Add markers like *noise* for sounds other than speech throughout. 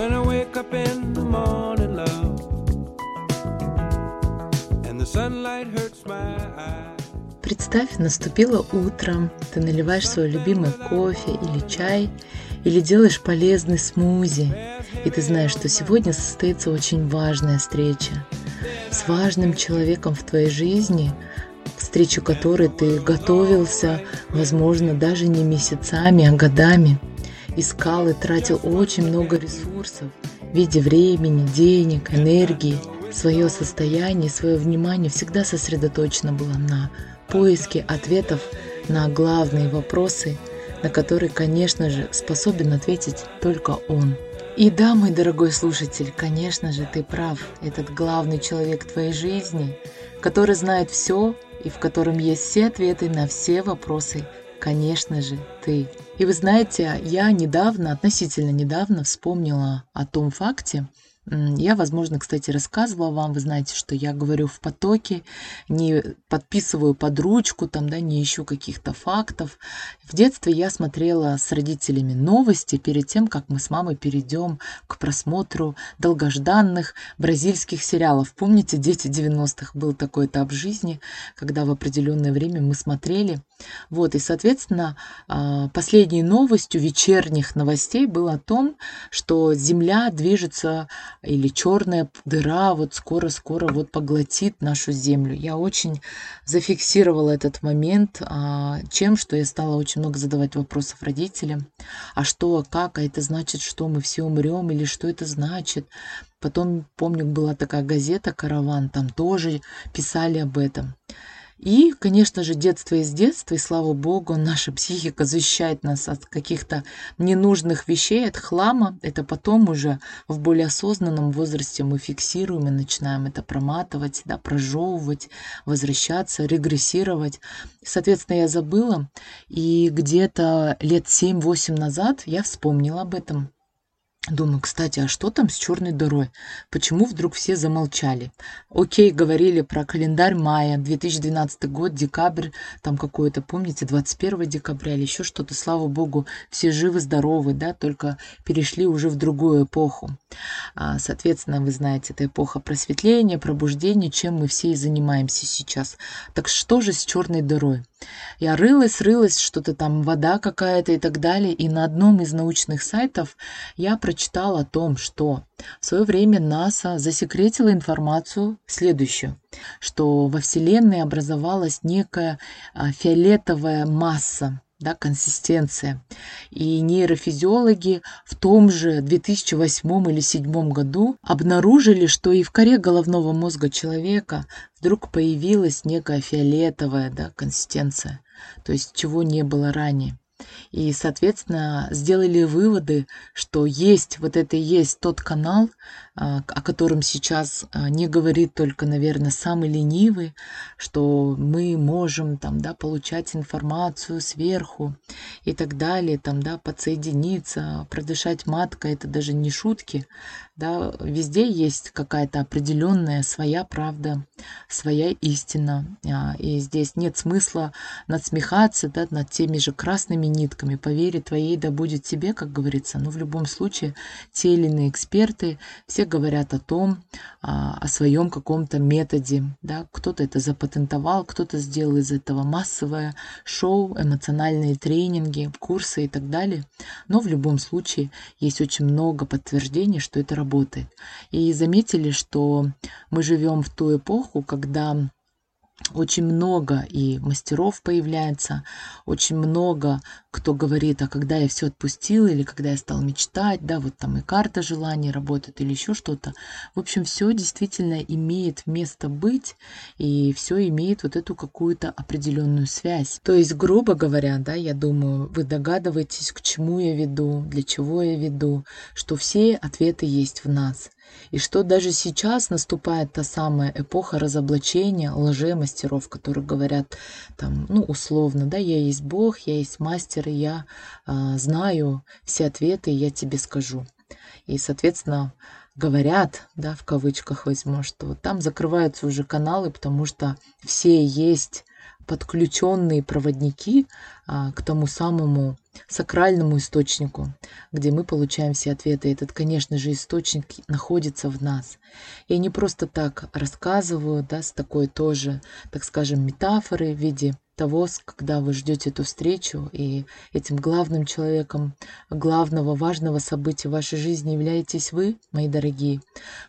when I wake up in the morning, love, and the sunlight hurts my eyes. Представь, наступило утро, ты наливаешь свой любимый кофе или чай, или делаешь полезный смузи, и ты знаешь, что сегодня состоится очень важная встреча с важным человеком в твоей жизни, встречу которой ты готовился, возможно, даже не месяцами, а годами. Искал и тратил очень много ресурсов в виде времени, денег, энергии. Свое состояние, свое внимание всегда сосредоточено было на поиске ответов на главные вопросы, на которые, конечно же, способен ответить только он. И да, мой дорогой слушатель, конечно же, ты прав. Этот главный человек твоей жизни, который знает все и в котором есть все ответы на все вопросы, конечно же, ты. И вы знаете, я недавно, относительно недавно вспомнила о том факте, я, возможно, кстати, рассказывала вам, вы знаете, что я говорю в потоке, не подписываю под ручку, там, да, не ищу каких-то фактов. В детстве я смотрела с родителями новости перед тем, как мы с мамой перейдем к просмотру долгожданных бразильских сериалов. Помните, «Дети 90-х» был такой этап жизни, когда в определенное время мы смотрели. Вот, и, соответственно, а, последней новостью вечерних новостей было о том, что Земля движется или черная дыра вот скоро-скоро вот поглотит нашу землю. Я очень зафиксировала этот момент а, чем, что я стала очень много задавать вопросов родителям. А что, как, а это значит, что мы все умрем или что это значит? Потом, помню, была такая газета «Караван», там тоже писали об этом. И, конечно же, детство из детства, и слава богу, наша психика защищает нас от каких-то ненужных вещей, от хлама. Это потом уже в более осознанном возрасте мы фиксируем и начинаем это проматывать, да, прожевывать, возвращаться, регрессировать. Соответственно, я забыла, и где-то лет 7-8 назад я вспомнила об этом. Думаю, кстати, а что там с черной дырой? Почему вдруг все замолчали? Окей, говорили про календарь мая, 2012 год, декабрь, там какой-то, помните, 21 декабря или еще что-то. Слава богу, все живы-здоровы, да, только перешли уже в другую эпоху. А, соответственно, вы знаете, это эпоха просветления, пробуждения, чем мы все и занимаемся сейчас. Так что же с черной дырой? Я рылась, рылась, что-то там вода какая-то и так далее. И на одном из научных сайтов я прочитала о том, что в свое время НАСА засекретила информацию следующую, что во Вселенной образовалась некая а, фиолетовая масса, да, консистенция. И нейрофизиологи в том же 2008 или 2007 году обнаружили, что и в коре головного мозга человека вдруг появилась некая фиолетовая да, консистенция, то есть чего не было ранее. И, соответственно, сделали выводы, что есть, вот это и есть тот канал, а, о котором сейчас а, не говорит только, наверное, самый ленивый, что мы можем там, да, получать информацию сверху и так далее, там, да, подсоединиться, продышать маткой, это даже не шутки, да, везде есть какая-то определенная своя правда, своя истина, а, и здесь нет смысла надсмехаться, да, над теми же красными нитками, по твоей да будет тебе, как говорится, но в любом случае те или иные эксперты, все говорят о том, а, о своем каком-то методе. Да? Кто-то это запатентовал, кто-то сделал из этого массовое шоу, эмоциональные тренинги, курсы и так далее. Но в любом случае есть очень много подтверждений, что это работает. И заметили, что мы живем в ту эпоху, когда очень много и мастеров появляется, очень много кто говорит, а когда я все отпустил или когда я стал мечтать, да, вот там и карта желаний работает или еще что-то. В общем, все действительно имеет место быть и все имеет вот эту какую-то определенную связь. То есть, грубо говоря, да, я думаю, вы догадываетесь, к чему я веду, для чего я веду, что все ответы есть в нас. И что даже сейчас наступает та самая эпоха разоблачения лжемастеров, которые говорят там, ну, условно, да, я есть Бог, я есть мастер, и я а, знаю все ответы, и я тебе скажу. И, соответственно, говорят, да, в кавычках возьму, что там закрываются уже каналы, потому что все есть подключенные проводники а, к тому самому сакральному источнику, где мы получаем все ответы. Этот, конечно же, источник находится в нас. Я не просто так рассказываю, да, с такой тоже, так скажем, метафоры в виде того, когда вы ждете эту встречу, и этим главным человеком, главного важного события в вашей жизни являетесь вы, мои дорогие,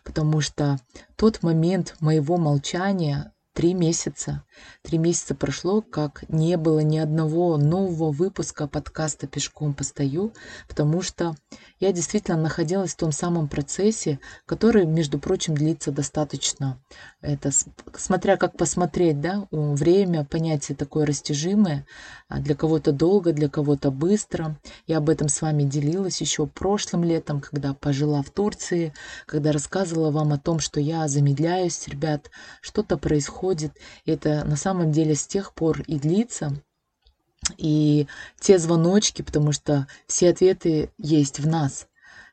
потому что тот момент моего молчания, Три месяца. Три месяца прошло, как не было ни одного нового выпуска подкаста «Пешком постою», потому что я действительно находилась в том самом процессе, который, между прочим, длится достаточно. Это смотря как посмотреть, да, время, понятие такое растяжимое, а для кого-то долго, для кого-то быстро. Я об этом с вами делилась еще прошлым летом, когда пожила в Турции, когда рассказывала вам о том, что я замедляюсь, ребят, что-то происходит происходит. Это на самом деле с тех пор и длится. И те звоночки, потому что все ответы есть в нас.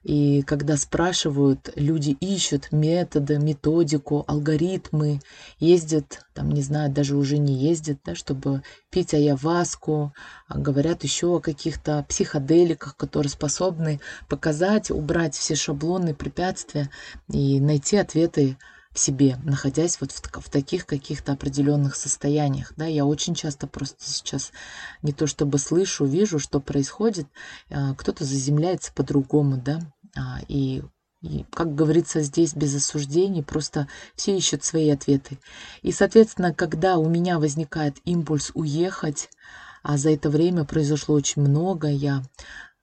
И когда спрашивают, люди ищут методы, методику, алгоритмы, ездят, там, не знаю, даже уже не ездят, да, чтобы пить аяваску, а говорят еще о каких-то психоделиках, которые способны показать, убрать все шаблоны, препятствия и найти ответы себе, находясь вот в, в таких каких-то определенных состояниях. Да, я очень часто просто сейчас не то чтобы слышу, вижу, что происходит, а, кто-то заземляется по-другому, да, а, и и, как говорится здесь, без осуждений, просто все ищут свои ответы. И, соответственно, когда у меня возникает импульс уехать, а за это время произошло очень много, я,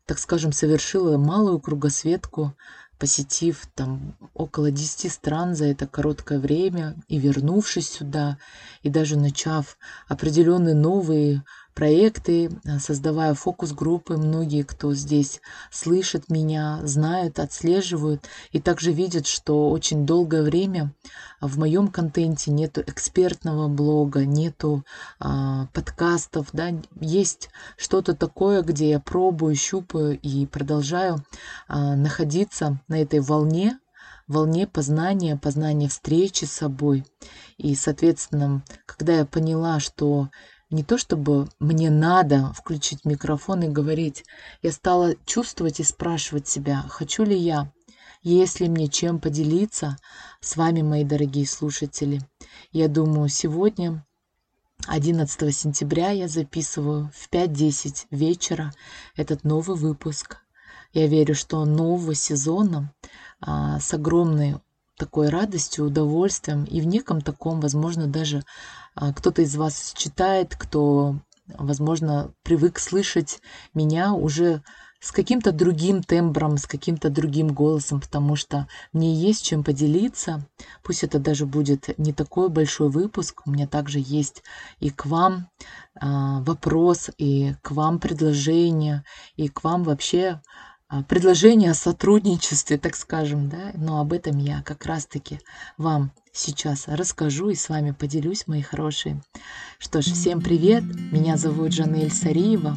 так скажем, совершила малую кругосветку посетив там около 10 стран за это короткое время и вернувшись сюда, и даже начав определенные новые проекты, э, создавая фокус-группы. Многие, кто здесь слышит меня, знают, отслеживают и также видят, что очень долгое время в моем контенте нету экспертного блога, нету а, подкастов, да, есть что-то такое, где я пробую, щупаю и продолжаю а, находиться на этой волне, волне познания, познания встречи с собой. И, соответственно, когда я поняла, что не то чтобы мне надо включить микрофон и говорить, я стала чувствовать и спрашивать себя, хочу ли я, есть ли мне чем поделиться с вами, мои дорогие слушатели. Я думаю, сегодня 11 сентября я записываю в 5.10 вечера этот новый выпуск. Я верю, что нового сезона а, с огромной такой радостью, удовольствием и в неком таком, возможно, даже а, кто-то из вас читает, кто, возможно, привык слышать меня уже с каким-то другим тембром, с каким-то другим голосом, потому что мне есть чем поделиться. Пусть это даже будет не такой большой выпуск, у меня также есть и к вам а, вопрос, и к вам предложение, и к вам вообще предложение о сотрудничестве, так скажем, да, но об этом я как раз-таки вам сейчас расскажу и с вами поделюсь, мои хорошие. Что ж, всем привет, меня зовут Жанель Сариева,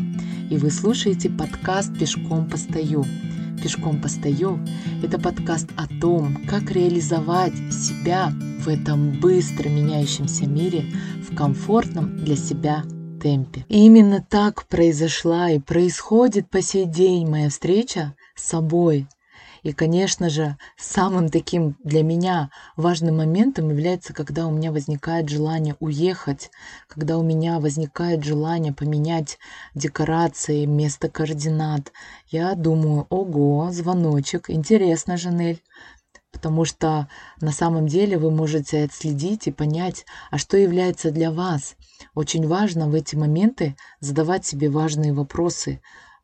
и вы слушаете подкаст «Пешком постою». «Пешком постою» – это подкаст о том, как реализовать себя в этом быстро меняющемся мире в комфортном для себя темпе. И именно так произошла и происходит по сей день моя встреча с собой. И, конечно же, самым таким для меня важным моментом является, когда у меня возникает желание уехать, когда у меня возникает желание поменять декорации, место координат. Я думаю, ого, звоночек, интересно, Жанель, потому что на самом деле вы можете отследить и понять, а что является для вас. Очень важно в эти моменты задавать себе важные вопросы,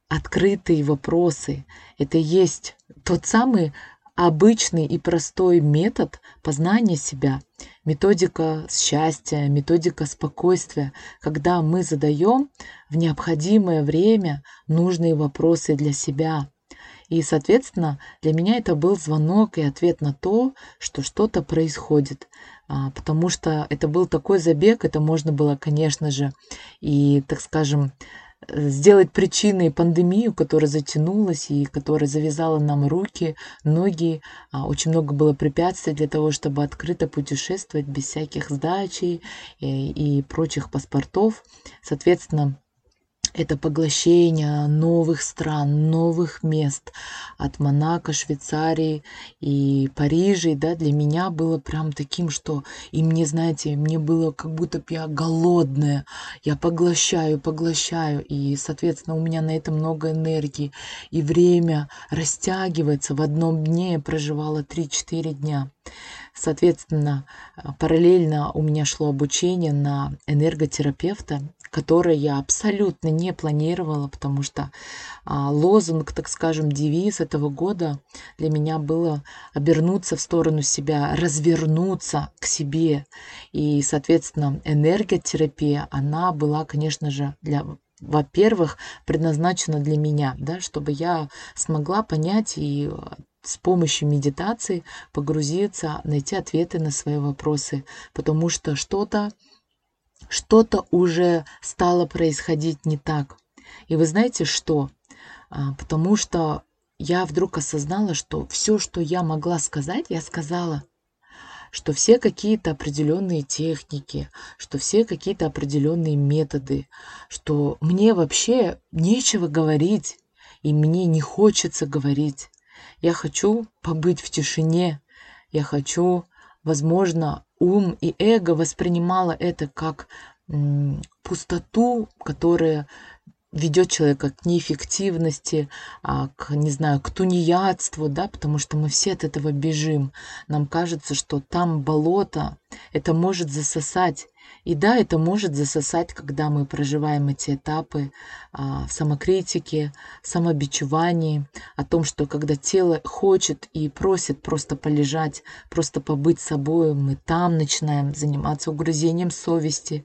открытые вопросы. Это и есть тот самый обычный и простой метод познания себя, методика счастья, методика спокойствия, когда мы задаем в необходимое время нужные вопросы для себя, и, соответственно, для меня это был звонок и ответ на то, что что-то происходит. А, потому что это был такой забег, это можно было, конечно же, и, так скажем, сделать причиной пандемию, которая затянулась и которая завязала нам руки, ноги. А, очень много было препятствий для того, чтобы открыто путешествовать без всяких сдачей и, и прочих паспортов. Соответственно, это поглощение новых стран, новых мест. От Монако, Швейцарии и Парижа, да, для меня было прям таким, что и мне, знаете, мне было как будто бы я голодная, я поглощаю, поглощаю, и, соответственно, у меня на это много энергии, и время растягивается, в одном дне я проживала 3-4 дня. Соответственно, параллельно у меня шло обучение на энерготерапевта, которое я абсолютно не планировала, потому что а, лозунг, так скажем, девиз этого года для меня было обернуться в сторону себя, развернуться к себе. И, соответственно, энерготерапия, она была, конечно же, для во-первых, предназначена для меня, да, чтобы я смогла понять и с помощью медитации погрузиться, найти ответы на свои вопросы, потому что что-то что-то уже стало происходить не так. И вы знаете что? А, потому что я вдруг осознала, что все, что я могла сказать, я сказала что все какие-то определенные техники, что все какие-то определенные методы, что мне вообще нечего говорить, и мне не хочется говорить. Я хочу побыть в тишине, я хочу, возможно, ум и эго воспринимало это как пустоту, которая ведет человека к неэффективности, а, к, не знаю, к тунеядству, да, потому что мы все от этого бежим. Нам кажется, что там болото, это может засосать и да, это может засосать, когда мы проживаем эти этапы а, самокритике, самобичевании, о том, что когда тело хочет и просит просто полежать, просто побыть собой, мы там начинаем заниматься угрызением совести,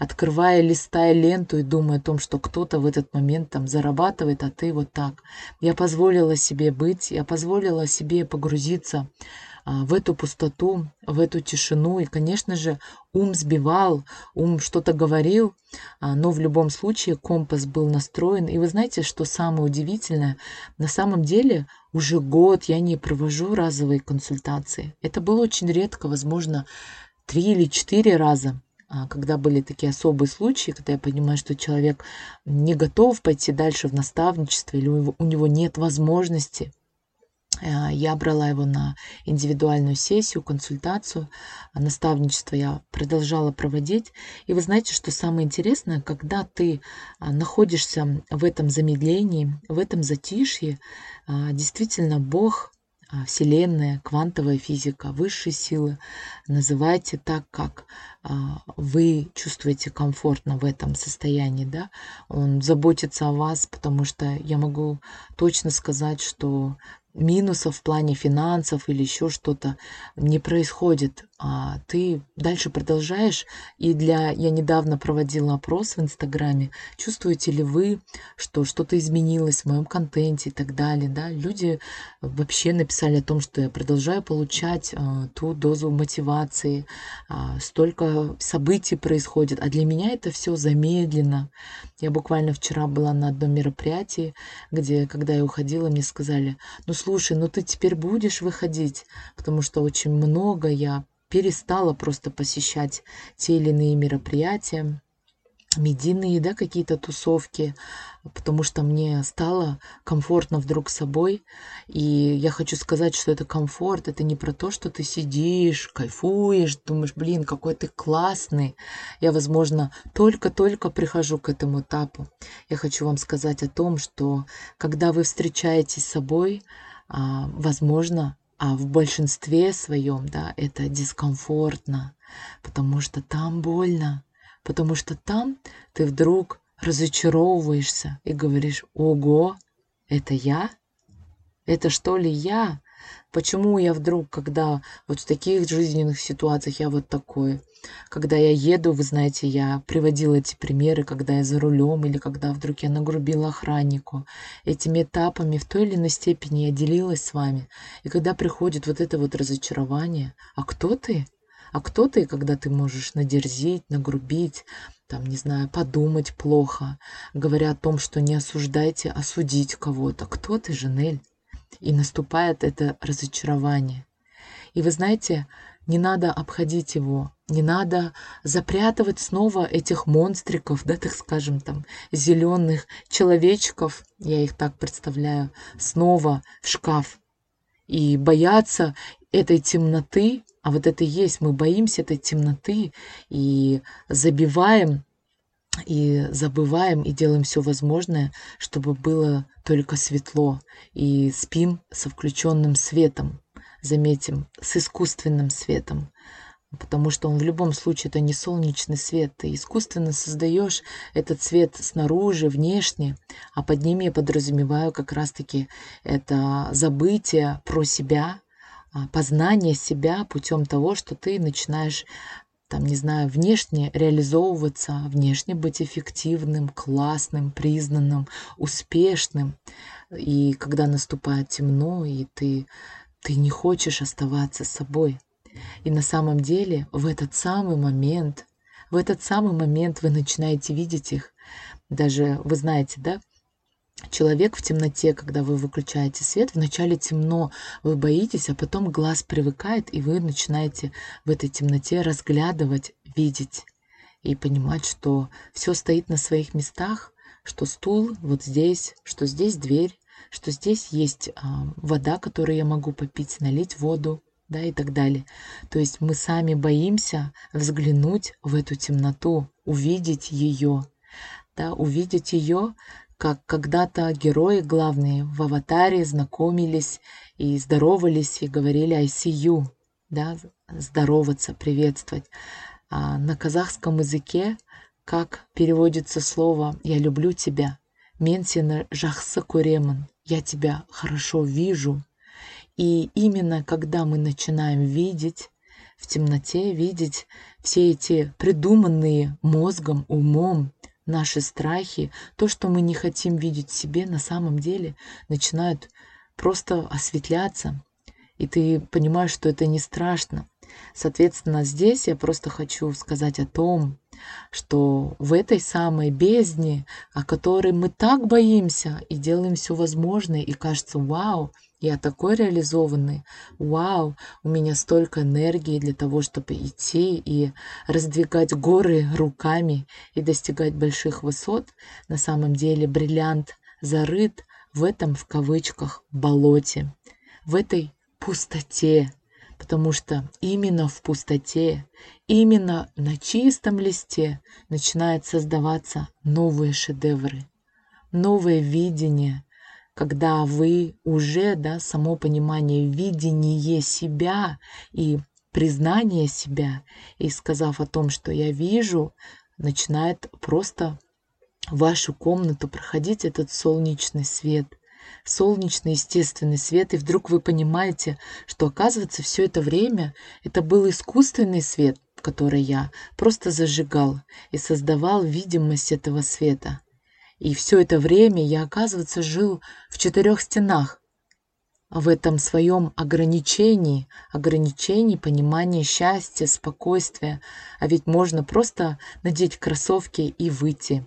открывая, листая ленту и думая о том, что кто-то в этот момент там зарабатывает, а ты вот так. Я позволила себе быть, я позволила себе погрузиться в эту пустоту, в эту тишину. И, конечно же, ум сбивал, ум что-то говорил, а, но в любом случае компас был настроен. И вы знаете, что самое удивительное? На самом деле уже год я не провожу разовые консультации. Это было очень редко, возможно, три или четыре раза а, когда были такие особые случаи, когда я понимаю, что человек не готов пойти дальше в наставничество или у него нет возможности я брала его на индивидуальную сессию, консультацию, наставничество я продолжала проводить. И вы знаете, что самое интересное, когда ты а, находишься в этом замедлении, в этом затишье, а, действительно Бог а, Вселенная, квантовая физика, высшие силы. Называйте так, как вы чувствуете комфортно в этом состоянии. Да? Он заботится о вас, потому что я могу точно сказать, что минусов в плане финансов или еще что-то не происходит. А ты дальше продолжаешь. И для... Я недавно проводила опрос в Инстаграме. Чувствуете ли вы, что что-то изменилось в моем контенте и так далее. Да? Люди вообще написали о том, что я продолжаю получать а, ту дозу мотивации. А, столько событий происходит. А для меня это все замедленно. Я буквально вчера была на одном мероприятии, где, когда я уходила, мне сказали, ну слушай, ну ты теперь будешь выходить, потому что очень много я перестала просто посещать те или иные мероприятия, медийные, да, какие-то тусовки, потому что мне стало комфортно вдруг с собой. И я хочу сказать, что это комфорт, это не про то, что ты сидишь, кайфуешь, думаешь, блин, какой ты классный. Я, возможно, только-только прихожу к этому этапу. Я хочу вам сказать о том, что когда вы встречаетесь с собой, возможно, а в большинстве своем, да, это дискомфортно, потому что там больно, потому что там ты вдруг разочаровываешься и говоришь, ого, это я? Это что ли я? Почему я вдруг, когда вот в таких жизненных ситуациях я вот такой? Когда я еду, вы знаете, я приводила эти примеры, когда я за рулем или когда вдруг я нагрубила охраннику. Этими этапами в той или иной степени я делилась с вами. И когда приходит вот это вот разочарование, а кто ты? А кто ты, когда ты можешь надерзить, нагрубить, там, не знаю, подумать плохо, говоря о том, что не осуждайте, осудить кого-то. Кто ты, Жанель? И наступает это разочарование. И вы знаете, не надо обходить его, не надо запрятывать снова этих монстриков, да, так скажем, там, зеленых человечков, я их так представляю, снова в шкаф. И бояться этой темноты, а вот это и есть, мы боимся этой темноты и забиваем и забываем и делаем все возможное, чтобы было только светло, и спим со включенным светом, заметим, с искусственным светом, потому что он в любом случае это не солнечный свет. Ты искусственно создаешь этот свет снаружи, внешне, а под ними я подразумеваю как раз-таки это забытие про себя, а, познание себя путем того, что ты начинаешь там, не знаю, внешне реализовываться, внешне быть эффективным, классным, признанным, успешным. И когда наступает темно, и ты, ты не хочешь оставаться собой. И на самом деле в этот самый момент, в этот самый момент вы начинаете видеть их. Даже, вы знаете, да, человек в темноте, когда вы выключаете свет, вначале темно, вы боитесь, а потом глаз привыкает, и вы начинаете в этой темноте разглядывать, видеть и понимать, что все стоит на своих местах, что стул вот здесь, что здесь дверь, что здесь есть а, вода, которую я могу попить, налить воду, да, и так далее. То есть мы сами боимся взглянуть в эту темноту, увидеть ее, да, увидеть ее как когда-то герои главные в «Аватаре» знакомились и здоровались, и говорили «I see you», да, здороваться, приветствовать. А на казахском языке как переводится слово «я люблю тебя», «менсина жахсы куреман», «я тебя хорошо вижу». И именно когда мы начинаем видеть, в темноте видеть все эти придуманные мозгом, умом, наши страхи, то, что мы не хотим видеть в себе, на самом деле начинают просто осветляться. И ты понимаешь, что это не страшно. Соответственно, здесь я просто хочу сказать о том, что в этой самой бездне, о которой мы так боимся и делаем все возможное, и кажется, вау, я такой реализованный. Вау, у меня столько энергии для того, чтобы идти и раздвигать горы руками и достигать больших высот. На самом деле бриллиант зарыт в этом, в кавычках, болоте, в этой пустоте, потому что именно в пустоте, именно на чистом листе начинают создаваться новые шедевры, новое видение – когда вы уже, да, само понимание, видение себя и признание себя, и сказав о том, что я вижу, начинает просто в вашу комнату проходить этот солнечный свет, солнечный естественный свет, и вдруг вы понимаете, что оказывается все это время это был искусственный свет, который я просто зажигал и создавал видимость этого света. И все это время я, оказывается, жил в четырех стенах, в этом своем ограничении, ограничении понимания счастья, спокойствия. А ведь можно просто надеть кроссовки и выйти.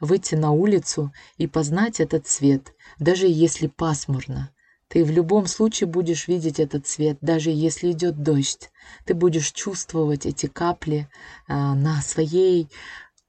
Выйти на улицу и познать этот цвет, даже если пасмурно. Ты в любом случае будешь видеть этот цвет, даже если идет дождь. Ты будешь чувствовать эти капли а, на своей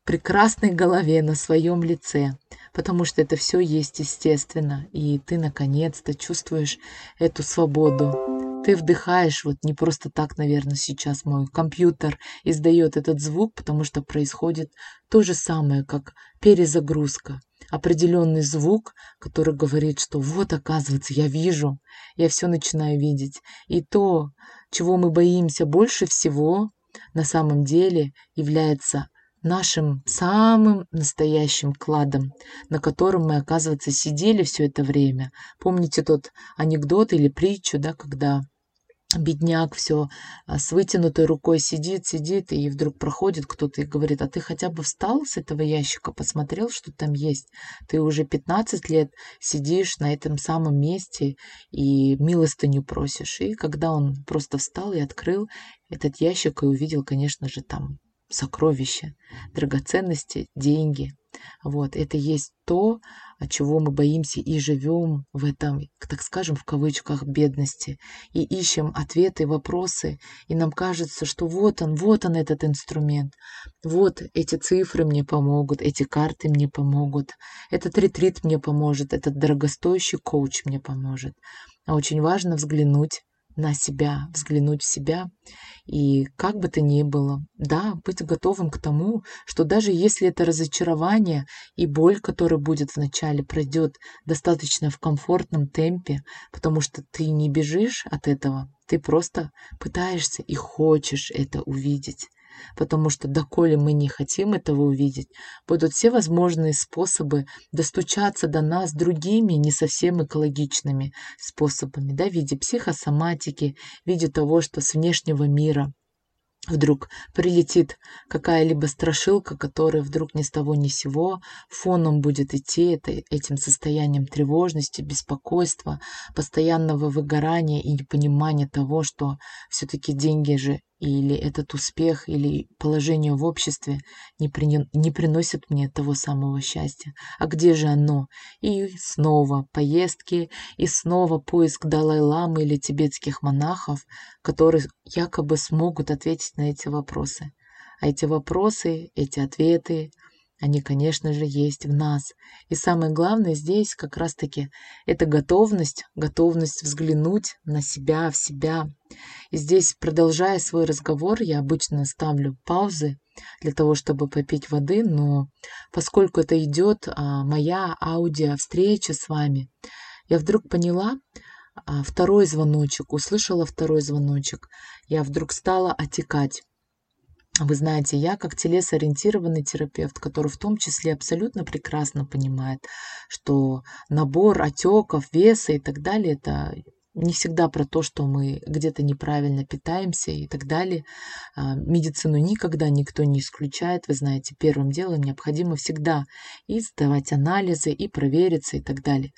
прекрасной голове, на своем лице, потому что это все есть естественно, и ты наконец-то чувствуешь эту свободу. Ты вдыхаешь, вот не просто так, наверное, сейчас мой компьютер издает этот звук, потому что происходит то же самое, как перезагрузка. Определенный звук, который говорит, что вот, оказывается, я вижу, я все начинаю видеть. И то, чего мы боимся больше всего, на самом деле является нашим самым настоящим кладом, на котором мы, оказывается, сидели все это время. Помните тот анекдот или притчу, да, когда бедняк все а, с вытянутой рукой сидит, сидит, и вдруг проходит кто-то и говорит, а ты хотя бы встал с этого ящика, посмотрел, что там есть? Ты уже 15 лет сидишь на этом самом месте и милостыню просишь. И когда он просто встал и открыл этот ящик и увидел, конечно же, там сокровища, драгоценности, деньги. Вот, это есть то, от чего мы боимся и живем в этом, так скажем, в кавычках, бедности, и ищем ответы, вопросы, и нам кажется, что вот он, вот он этот инструмент, вот эти цифры мне помогут, эти карты мне помогут, этот ретрит мне поможет, этот дорогостоящий коуч мне поможет. А очень важно взглянуть на себя, взглянуть в себя. И как бы то ни было, да, быть готовым к тому, что даже если это разочарование и боль, которая будет вначале, пройдет достаточно в комфортном темпе, потому что ты не бежишь от этого, ты просто пытаешься и хочешь это увидеть потому что доколе мы не хотим этого увидеть, будут все возможные способы достучаться до нас другими не совсем экологичными способами, да, в виде психосоматики, в виде того, что с внешнего мира вдруг прилетит какая-либо страшилка, которая вдруг ни с того ни с сего фоном будет идти это, этим состоянием тревожности, беспокойства, постоянного выгорания и непонимания того, что все-таки деньги же или этот успех, или положение в обществе не, при... не приносит мне того самого счастья. А где же оно? И снова поездки, и снова поиск Далай-ламы или тибетских монахов, которые якобы смогут ответить на эти вопросы. А эти вопросы, эти ответы, они, конечно же, есть в нас. И самое главное здесь как раз-таки это готовность, готовность взглянуть на себя, в себя. И здесь, продолжая свой разговор, я обычно ставлю паузы для того, чтобы попить воды, но поскольку это идет а, моя аудио-встреча с вами, я вдруг поняла, а, второй звоночек, услышала второй звоночек, я вдруг стала отекать. Вы знаете, я как телесориентированный терапевт, который в том числе абсолютно прекрасно понимает, что набор отеков, веса и так далее, это не всегда про то, что мы где-то неправильно питаемся и так далее. А, медицину никогда никто не исключает. Вы знаете, первым делом необходимо всегда и сдавать анализы, и провериться и так далее.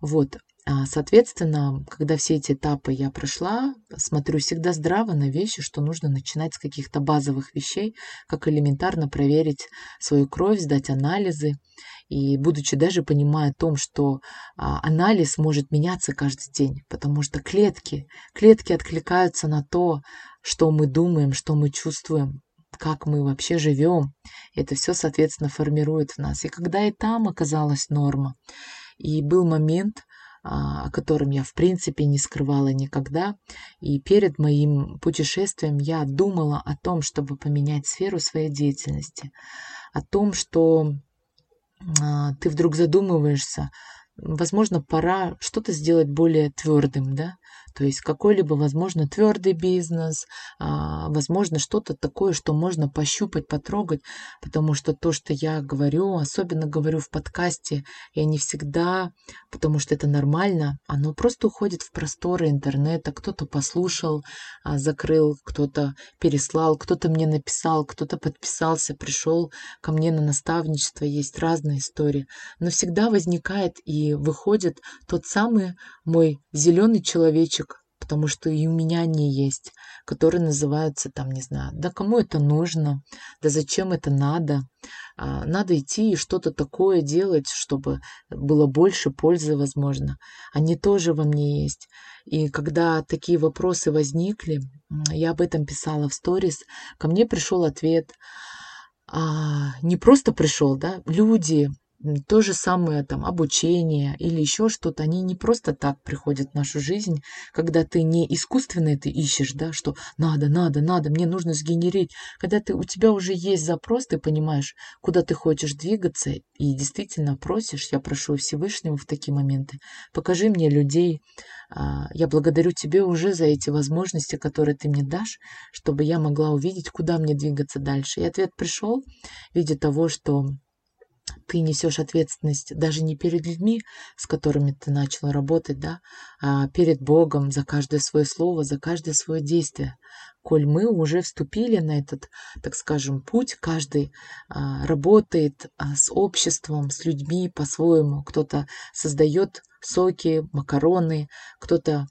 Вот. А, соответственно, когда все эти этапы я прошла, смотрю всегда здраво на вещи, что нужно начинать с каких-то базовых вещей, как элементарно проверить свою кровь, сдать анализы. И будучи даже понимая о том, что а, анализ может меняться каждый день, потому что клетки, клетки откликаются на то, что мы думаем, что мы чувствуем, как мы вообще живем. Это все, соответственно, формирует в нас. И когда и там оказалась норма, и был момент, о котором я в принципе не скрывала никогда. И перед моим путешествием я думала о том, чтобы поменять сферу своей деятельности, о том, что а, ты вдруг задумываешься, возможно, пора что-то сделать более твердым, да, то есть какой-либо, возможно, твердый бизнес, а, возможно, что-то такое, что можно пощупать, потрогать, потому что то, что я говорю, особенно говорю в подкасте, я не всегда, потому что это нормально, оно просто уходит в просторы интернета, кто-то послушал, а, закрыл, кто-то переслал, кто-то мне написал, кто-то подписался, пришел ко мне на наставничество, есть разные истории, но всегда возникает и выходит тот самый мой зеленый человечек, потому что и у меня они есть, которые называются там, не знаю, да кому это нужно, да зачем это надо. А, надо идти и что-то такое делать, чтобы было больше пользы, возможно. Они тоже во мне есть. И когда такие вопросы возникли, я об этом писала в сторис, ко мне пришел ответ. А, не просто пришел, да, люди то же самое там обучение или еще что-то, они не просто так приходят в нашу жизнь, когда ты не искусственно это ищешь, да, что надо, надо, надо, мне нужно сгенерить. Когда ты, у тебя уже есть запрос, ты понимаешь, куда ты хочешь двигаться, и действительно просишь, я прошу Всевышнего в такие моменты, покажи мне людей, а, я благодарю тебе уже за эти возможности, которые ты мне дашь, чтобы я могла увидеть, куда мне двигаться дальше. И ответ пришел в виде того, что ты несешь ответственность даже не перед людьми, с которыми ты начал работать, да, а перед Богом за каждое свое слово, за каждое свое действие. Коль мы уже вступили на этот, так скажем, путь, каждый а, работает а, с обществом, с людьми по-своему. Кто-то создает соки, макароны, кто-то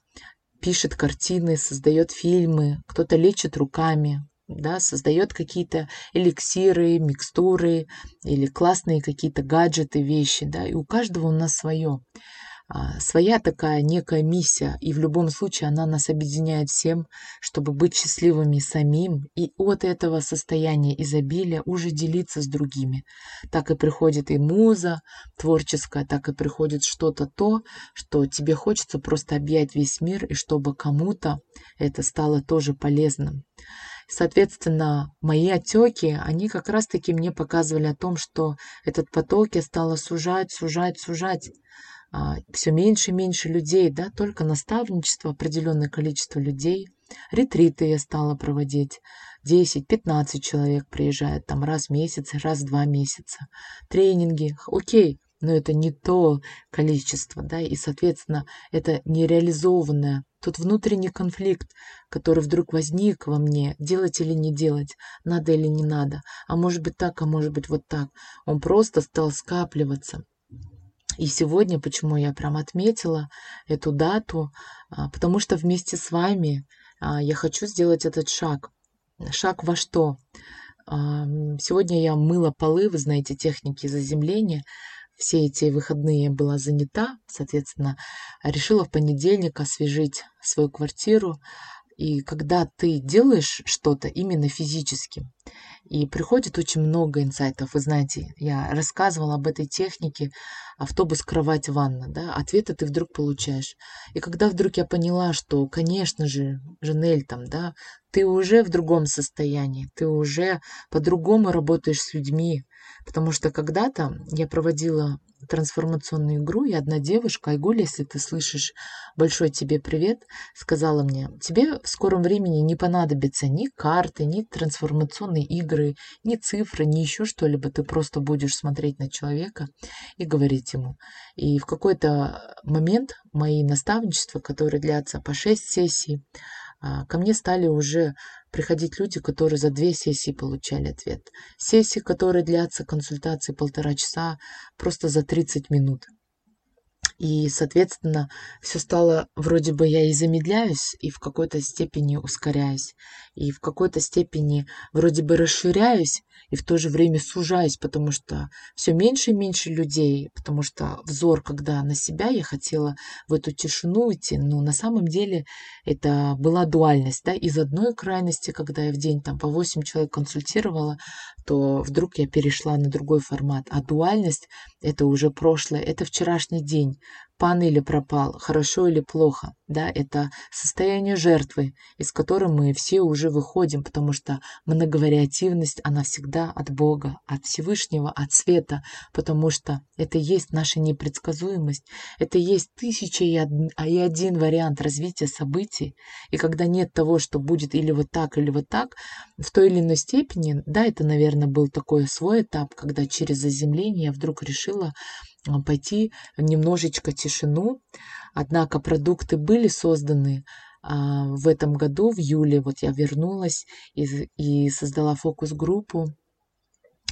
пишет картины, создает фильмы, кто-то лечит руками, да, создает какие-то эликсиры, микстуры или классные какие-то гаджеты, вещи, да, и у каждого у нас свое. А, своя такая некая миссия, и в любом случае она нас объединяет всем, чтобы быть счастливыми самим и от этого состояния изобилия уже делиться с другими. Так и приходит и муза творческая, так и приходит что-то то, что тебе хочется просто объять весь мир, и чтобы кому-то это стало тоже полезным. Соответственно, мои отеки, они как раз-таки мне показывали о том, что этот поток я стала сужать, сужать, сужать. А, все меньше и меньше людей, да, только наставничество, определенное количество людей. Ретриты я стала проводить. 10-15 человек приезжает там раз в месяц, раз в два месяца. Тренинги, окей, но это не то количество, да, и, соответственно, это нереализованное. Тут внутренний конфликт, который вдруг возник во мне, делать или не делать, надо или не надо, а может быть так, а может быть вот так. Он просто стал скапливаться. И сегодня, почему я прям отметила эту дату, а, потому что вместе с вами а, я хочу сделать этот шаг. Шаг во что? А, сегодня я мыла полы, вы знаете, техники заземления. Все эти выходные была занята, соответственно, решила в понедельник освежить свою квартиру, и когда ты делаешь что-то именно физически, и приходит очень много инсайтов. Вы знаете, я рассказывала об этой технике автобус, кровать, ванна. Да? Ответы ты вдруг получаешь. И когда вдруг я поняла, что, конечно же, Жанель там, да, ты уже в другом состоянии, ты уже по-другому работаешь с людьми. Потому что когда-то я проводила трансформационную игру, и одна девушка, Айгуль, если ты слышишь, большой тебе привет, сказала мне, тебе в скором времени не понадобятся ни карты, ни трансформационные игры, ни цифры, ни еще что-либо, ты просто будешь смотреть на человека и говорить ему. И в какой-то момент мои наставничества, которые длятся по 6 сессий, а, ко мне стали уже приходить люди, которые за две сессии получали ответ. Сессии, которые длятся консультации полтора часа, просто за 30 минут. И, соответственно, все стало, вроде бы я и замедляюсь, и в какой-то степени ускоряюсь, и в какой-то степени вроде бы расширяюсь, и в то же время сужаюсь, потому что все меньше и меньше людей, потому что взор, когда на себя я хотела в эту тишину идти, но на самом деле это была дуальность, да, из одной крайности, когда я в день там по 8 человек консультировала, то вдруг я перешла на другой формат, а дуальность это уже прошлое, это вчерашний день, пан или пропал, хорошо или плохо. Да, это состояние жертвы, из которой мы все уже выходим, потому что многовариативность, она всегда от Бога, от Всевышнего, от света, потому что это есть наша непредсказуемость, это есть тысяча и и один вариант развития событий, и когда нет того, что будет или вот так, или вот так, в той или иной степени, да, это, наверное, был такой свой этап, когда через заземление я вдруг решила пойти немножечко тишину. Однако продукты были созданы а, в этом году, в июле. Вот я вернулась и, и создала фокус-группу,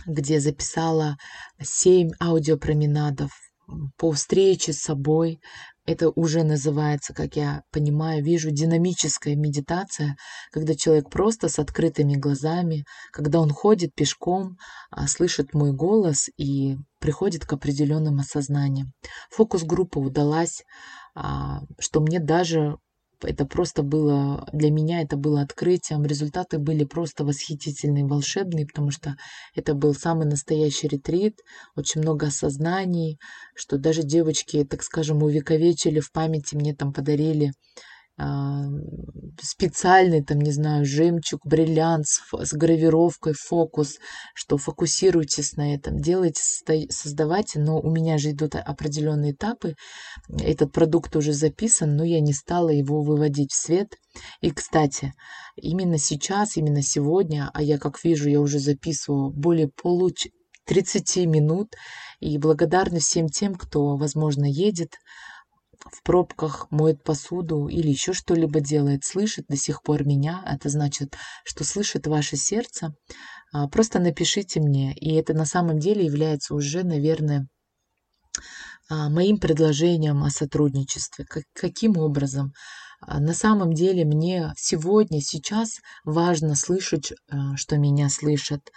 где записала семь аудиопроменадов по встрече с собой, это уже называется, как я понимаю, вижу, динамическая медитация, когда человек просто с открытыми глазами, когда он ходит пешком, а, слышит мой голос и приходит к определенным осознаниям. Фокус-группа удалась, а, что мне даже это просто было, для меня это было открытием. Результаты были просто восхитительные, волшебные, потому что это был самый настоящий ретрит, очень много осознаний, что даже девочки, так скажем, увековечили в памяти, мне там подарили специальный, там, не знаю, жемчуг, бриллиант с, с гравировкой, фокус, что фокусируйтесь на этом, делайте, создавайте, но у меня же идут определенные этапы, этот продукт уже записан, но я не стала его выводить в свет. И, кстати, именно сейчас, именно сегодня, а я, как вижу, я уже записываю более получ 30 минут, и благодарна всем тем, кто, возможно, едет, в пробках моет посуду или еще что-либо делает, слышит до сих пор меня, это значит, что слышит ваше сердце, а, просто напишите мне. И это на самом деле является уже, наверное, а, моим предложением о сотрудничестве. Каким образом? А, на самом деле мне сегодня, сейчас важно слышать, что меня слышат.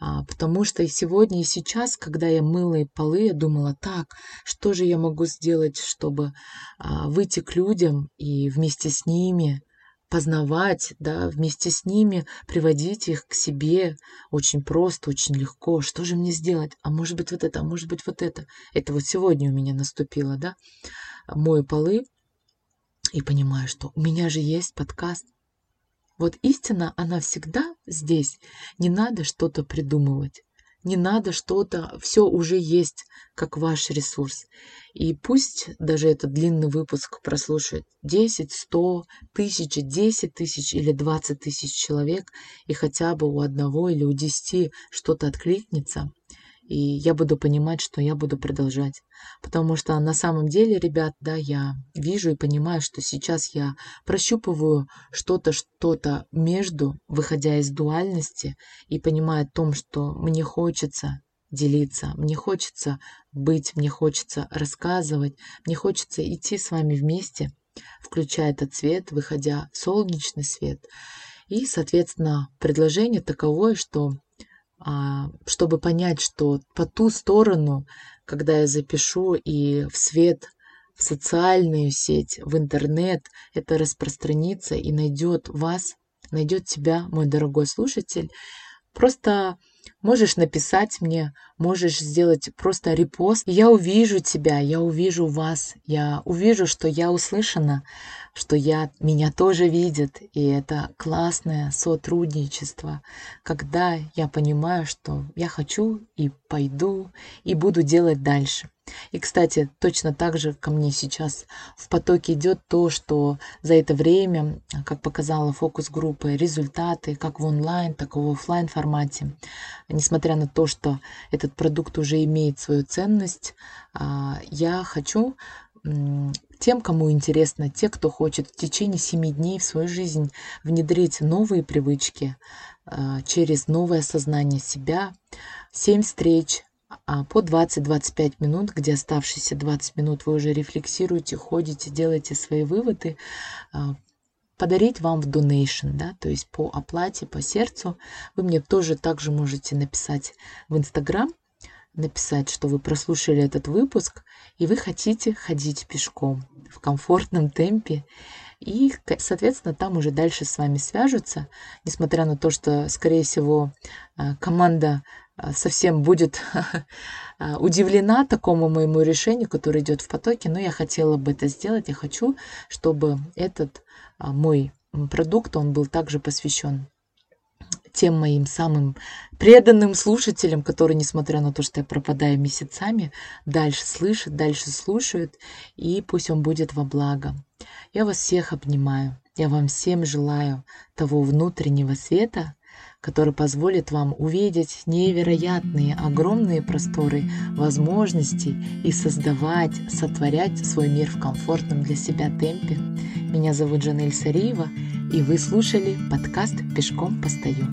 А, потому что и сегодня, и сейчас, когда я мыла и полы, я думала, так, что же я могу сделать, чтобы а, выйти к людям и вместе с ними познавать, да, вместе с ними приводить их к себе очень просто, очень легко. Что же мне сделать? А может быть вот это, а может быть вот это. Это вот сегодня у меня наступило, да. Мою полы и понимаю, что у меня же есть подкаст, вот истина, она всегда здесь. Не надо что-то придумывать. Не надо что-то, все уже есть, как ваш ресурс. И пусть даже этот длинный выпуск прослушает 10, 100, тысячи, 10 тысяч или 20 тысяч человек, и хотя бы у одного или у десяти что-то откликнется, и я буду понимать, что я буду продолжать. Потому что на самом деле, ребят, да, я вижу и понимаю, что сейчас я прощупываю что-то, что-то между, выходя из дуальности, и понимая о том, что мне хочется делиться, мне хочется быть, мне хочется рассказывать, мне хочется идти с вами вместе, включая этот свет, выходя солнечный свет. И, соответственно, предложение таковое, что чтобы понять, что по ту сторону, когда я запишу и в свет, в социальную сеть, в интернет, это распространится и найдет вас, найдет тебя, мой дорогой слушатель. Просто можешь написать мне, можешь сделать просто репост. Я увижу тебя, я увижу вас, я увижу, что я услышана, что я, меня тоже видят. И это классное сотрудничество, когда я понимаю, что я хочу и пойду, и буду делать дальше. И, кстати, точно так же ко мне сейчас в потоке идет то, что за это время, как показала фокус-группы, результаты как в онлайн, так и в офлайн формате. Несмотря на то, что этот продукт уже имеет свою ценность, а, я хочу тем, кому интересно, те, кто хочет в течение семи дней в свою жизнь внедрить новые привычки а, через новое сознание себя, семь встреч, а, по 20-25 минут, где оставшиеся 20 минут вы уже рефлексируете, ходите, делаете свои выводы, подарить вам в donation, да, то есть по оплате, по сердцу. Вы мне тоже также можете написать в Инстаграм, написать, что вы прослушали этот выпуск, и вы хотите ходить пешком в комфортном темпе. И, соответственно, там уже дальше с вами свяжутся, несмотря на то, что, скорее всего, а, команда а, совсем будет *laughs* а, удивлена такому моему решению, которое идет в потоке, но я хотела бы это сделать. Я хочу, чтобы этот мой продукт, он был также посвящен тем моим самым преданным слушателям, которые, несмотря на то, что я пропадаю месяцами, дальше слышат, дальше слушают, и пусть он будет во благо. Я вас всех обнимаю. Я вам всем желаю того внутреннего света, который позволит вам увидеть невероятные, огромные просторы возможностей и создавать, сотворять свой мир в комфортном для себя темпе. Меня зовут Жанель Сариева, и вы слушали подкаст «Пешком постою».